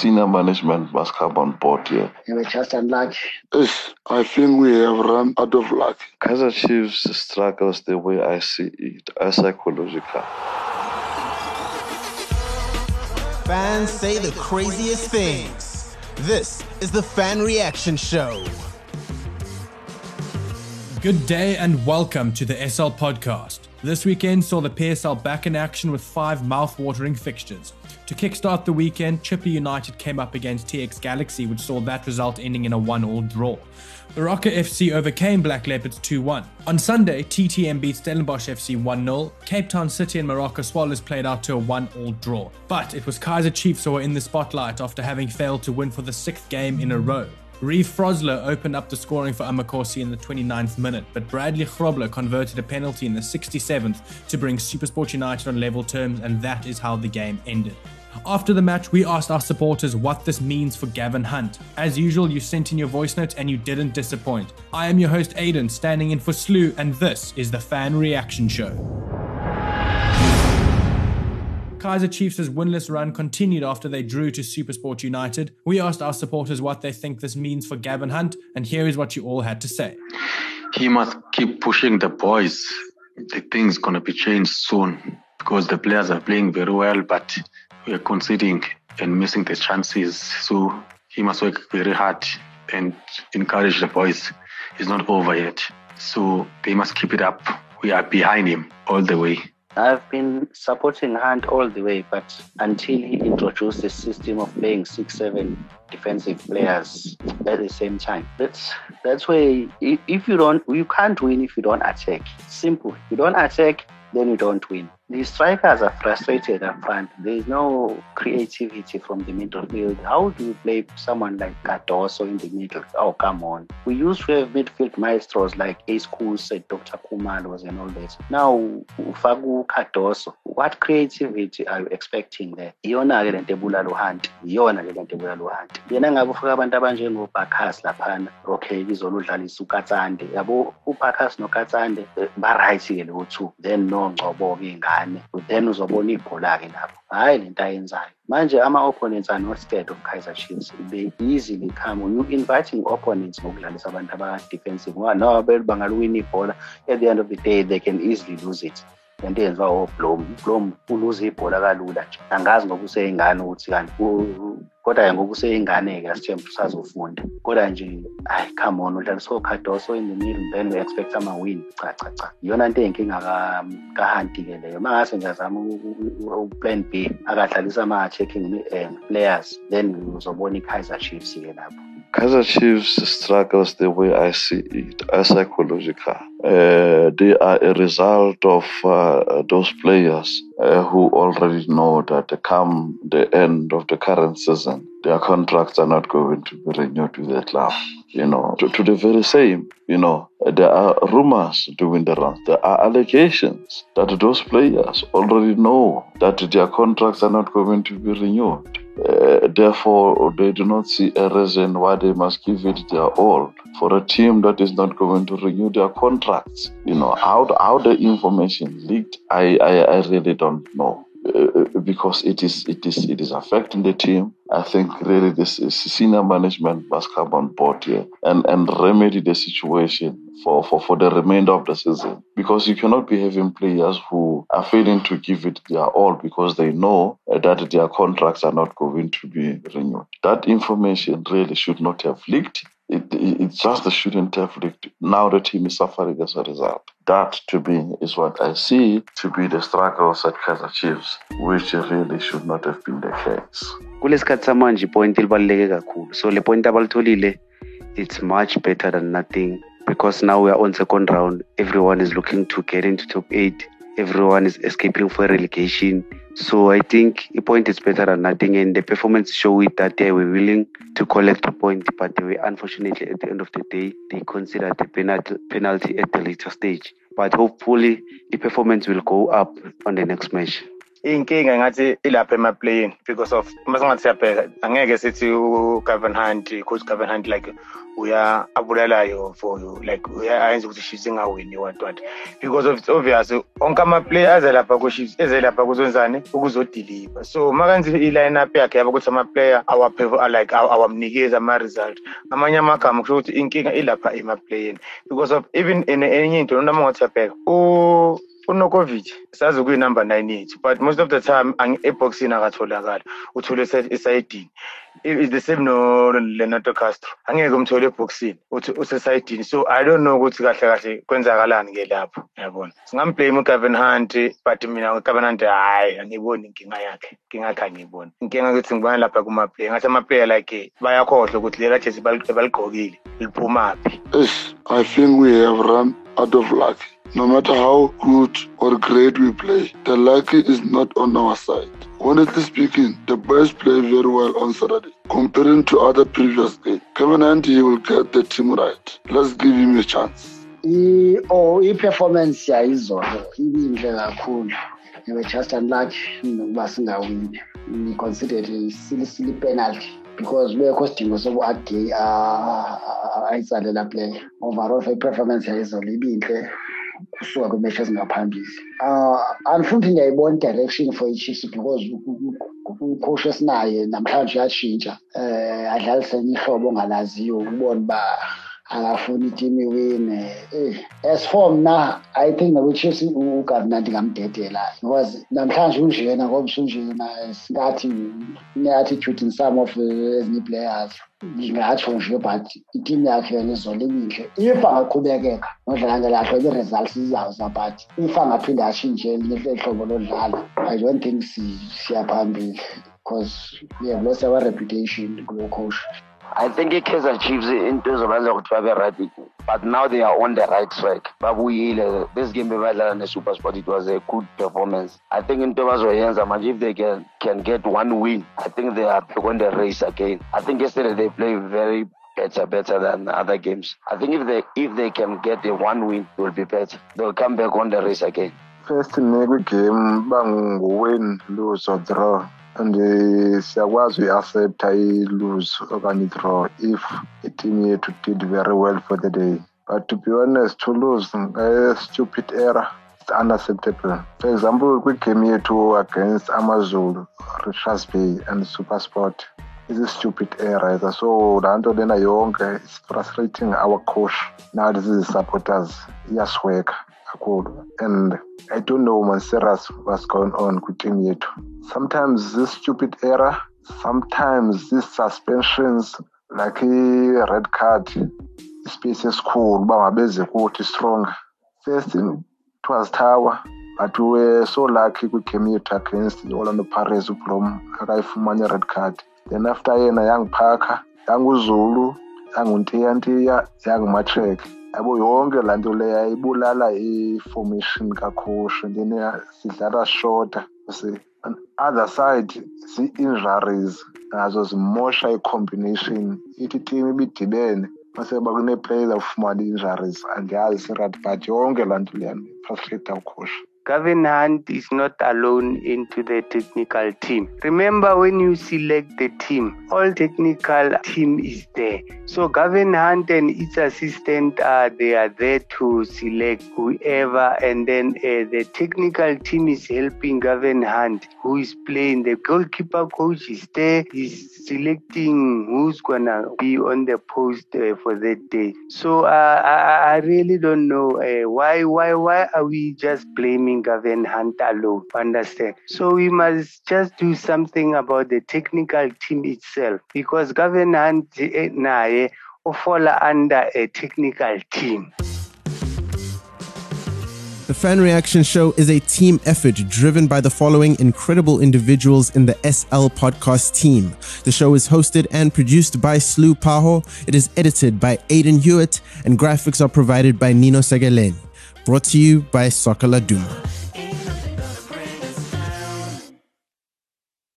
senior management must come on board here. They were just unlucky. Yes, I think we have run out of luck. Kaizer Chiefs struggles the way I see it, are psychological. Fans say the craziest things. This is the Fan Reaction Show. Good day and welcome to the SL podcast. This weekend saw the PSL back in action with five mouth-watering fixtures. To kickstart the weekend, Chippa United came up against TS Galaxy, which saw that result ending in a one-all draw. Baroka FC overcame Black Leopards 2-1. On Sunday, TTM beat Stellenbosch FC 1-0. Cape Town City and Moroka Swallows played out to a one-all draw. But it was Kaizer Chiefs who were in the spotlight after having failed to win for the sixth game in a row. Reeve Frosler opened up the scoring for Amakosi in the 29th minute, but Bradley Grobler converted a penalty in the 67th to bring Supersport United on level terms, and that is how the game ended. After the match, we asked our supporters what this means for Gavin Hunt. As usual, you sent in your voice notes and you didn't disappoint. I am your host Aidan, standing in for Slu, and this is the Fan Reaction Show. Kaizer Chiefs' winless run continued after they drew to Supersport United. We asked our supporters what they think this means for Gavin Hunt, and here is what you all had to say. He must keep pushing the boys. The thing's going to be changed soon because the players are playing very well, but we are conceding and missing the chances. So he must work very hard and encourage the boys. It's not over yet. So they must keep it up. We are behind him all the way. I've been supporting Hunt all the way, but until he introduced the system of playing six, seven defensive players at the same time, that's that's where if you don't, you can't win if you don't attack. Simple. You don't attack, then you don't win. The strikers are frustrated up front. There is no creativity from the middle field. How do you play someone like Cardoso in the middle? Oh, come on. We used to have midfield maestros like Ace Kuse, Dr. Khumalos, and all that. Now, Fagu Cardoso. What creativity are you expecting there? Iyona ke lento ebulala uHunt. Iyona ke lento ebulala uHunt. Yena ngabe ufika abantu abanjengoBakhas laphana. Okay, izolo udlalisa uKatsande. Yabo uBakhas noKatsande eh, ba-right ke leyo two. Then no Ngcobo-ke ingane then uzobona ibhola-ke lapho hhayi lento ayenzayo manje ama-opponents are not scared of kaizer chiefs they easily come you inviting opponents ngokudlalisa abantu aba-defensive ngoba noma bangaluwina ibhola at the end of the day they can easily lose it lento eyenziwa oblom ublom uluza ibhola kalula nje. Angazi ngoba useyingane ukuthi kanti kodwa ngoba useyingane-ke asithembe usazofunda kodwa nje hayi come on udlalisa okhadoso in the middle then we expect ama-win. Cha cha cha. Iyona nto eyinkinga kahanti-ke leyo. Ma ngase ngiyazama uplan b akadlalisa ama-checking eh, players then uzobona i-kaizer chiefs-ke lapho. Kaizer Chiefs struggles the way I see it are psychological. Uh, they are a result of uh, those players uh, who already know that come the end of the current season, their contracts are not going to be renewed with the club. You know, to, to the very same, you know, there are rumors doing the rounds. There are allegations that those players already know that their contracts are not going to be renewed. Uh, therefore, they do not see a reason why they must give it their all for a team that is not going to renew their contracts. You know how how the information leaked. I, I, I really don't know. Uh, because it is it is it is affecting the team. I think really this is senior management must come on board here and, and remedy the situation for, for, for the remainder of the season. Because you cannot be having players who are failing to give it their all because they know that their contracts are not going to be renewed. That information really should not have leaked. It, it, it just shouldn't have. Now the team is suffering as a result. That to me is what I see to be the struggles at Kaizer Chiefs, which really should not have been the case. kulesikhathi samanje ipoint libaluleke kakhulu so le point abalitholile it's much better than nothing because now we are on second round everyone is looking to get into top eight everyone is escaping for relegation so i think a point is better than nothing and the performance show it that they were willing to collect a point but they were unfortunately at the end of the day they considered the penalty, penalty at the later stage. But hopefully the performance will go up on the next match inkinga ngathi ilapha emaplayini because of masingathi siyabheka angeke sithi uGavin Hunt coach Gavin Hunt like uya abulalayo for you like uyayenza ukuthi Chiefs ingawini what what because of it's obvious onke ama-player aze lapha ku-Chiefs eze lapha kuzonzani ukuzodeliver so makanzi i-line up yakhe yaba ukuthi ama-player awaphe like awamnikezi ama-result amanye amagama kusho ukuthi inkinga ilapha emaplayeni because of even enye into noma ngathi uyabheka unokovic sazi kuyi-number nine yethu but most of the time eboxini akatholakali. Uthole esayidini. The same no-lenato castro. Angeke umthole ebhoksini usesayidini. So i don't know ukuthi kahle kahle kwenzakalani-ke lapho. Yabona singamblame ugavin hunt but mina ugavin hunt hhayi angiyiboni inkinga yakhe. Inkinga yakhe angiyiboni. Inkinga ukuthi ngibona lapha kuma-player. Ngathi ama-player like bayakhohlwa ukuthi lela jesi baligqokile liphumaphi i think we have run out of luck. No matter how good or great we play, the luck is not on our side. Honestly speaking, the boys play very well on Saturday. Comparing to other previous games, Kevin Andy will get the team right. Let's give him a chance. oh i-performance yayizolo ibinhle kakhulu we just unlucky ukuba singawini we considered silly silly penalty because bekho sidingo soku-ade ayitsalela play overall for i-performance yayizolo ibinhle kusuka kwimatch ezingaphambili. Uh andifuni ukuthi ndiyayibona i-direction for i-chiefs because ucoach esinaye namhlanje uyatshintsha. Um adlalise enye ihlobo ongalaziyo ukubona uba akafuni itimu iwine eh as for mna i think naku-chiefs ugovernment ngamdedela. Because namhlanje unjena ngoba usunjena singathi une-attitude in some of ezinye i-players ngingatsho nje but itimu yakhe yona izolo ibinhle if angaqhubekeka nodlala ngelahlo i-results zizawuza but if angaphinde atshintshe elinye hlobo lodlala i don't think siyaphambili. Because we have lost our reputation kulo coach. I think i-Kaizer Chiefs into ezobenza ukuthi babe right but now they are on the right track. Babuyile this game bebadlala ne-super sport it was a good performance. I think in into bazoyenza manje if they can, can get one win i think they are back on the race again. I think yesterday they play very better better than other games. I think if they if they can get a one win it will be better. They'll come back on the race again. First ne game, bang win, lose or draw and eh, siyakwazi uyi-accepta i-lose okanye i-draw if iteam yethu did very well for the day. But to be honest to lose a stupid error it's unacceptable. For example kwigame yethu against amazulu richards bay and supersport is a stupid error so laa nto lena yonke is frustrating our coach. Now, nathi zizi-supporters iyasiweka kakhulu. And i don't know man serious what's going on kwi-team yethu. Sometimes this stupid error sometimes these suspensions like i-red card ispace esikhulu uba mabeze kuthi stronger first it was tower but we were so lucky kwigame yethu against orlando pirates ublom akayifumane i-red card. Then after yena yangiphakha yanguzulu yanguntiyantiya yangumatrek yabo yonke laa nto leyo yayibulala i-formation kakhosha then sidlala shorter on other side zii-injuries nazo zimosha i-combination. Ithi team ibidibene mase bakunee-players awufumana i-injuries andiyazi sirat but yonke laa nto leyana frustrate Gavin Hunt is not alone into the technical team. Remember when you select the team, all technical team is there. So Gavin Hunt and its assistant are they are there to select whoever and then uh, the technical team is helping Gavin Hunt who is playing. The goalkeeper coach is there, is selecting who's gonna be on the post uh, for that day. So uh, I, I really don't know why why why are we just blaming Gavin Hunt alone. Understand? So we must just do something about the technical team itself because Gavin Hunt eh, fall under a technical team. The Fan Reaction Show is a team effort driven by the following incredible individuals in the SL podcast team. The show is hosted and produced by Slu Paho. It is edited by Aidan Hewitt, and graphics are provided by Nino Segalen. Brought to you by Soccer Laduma.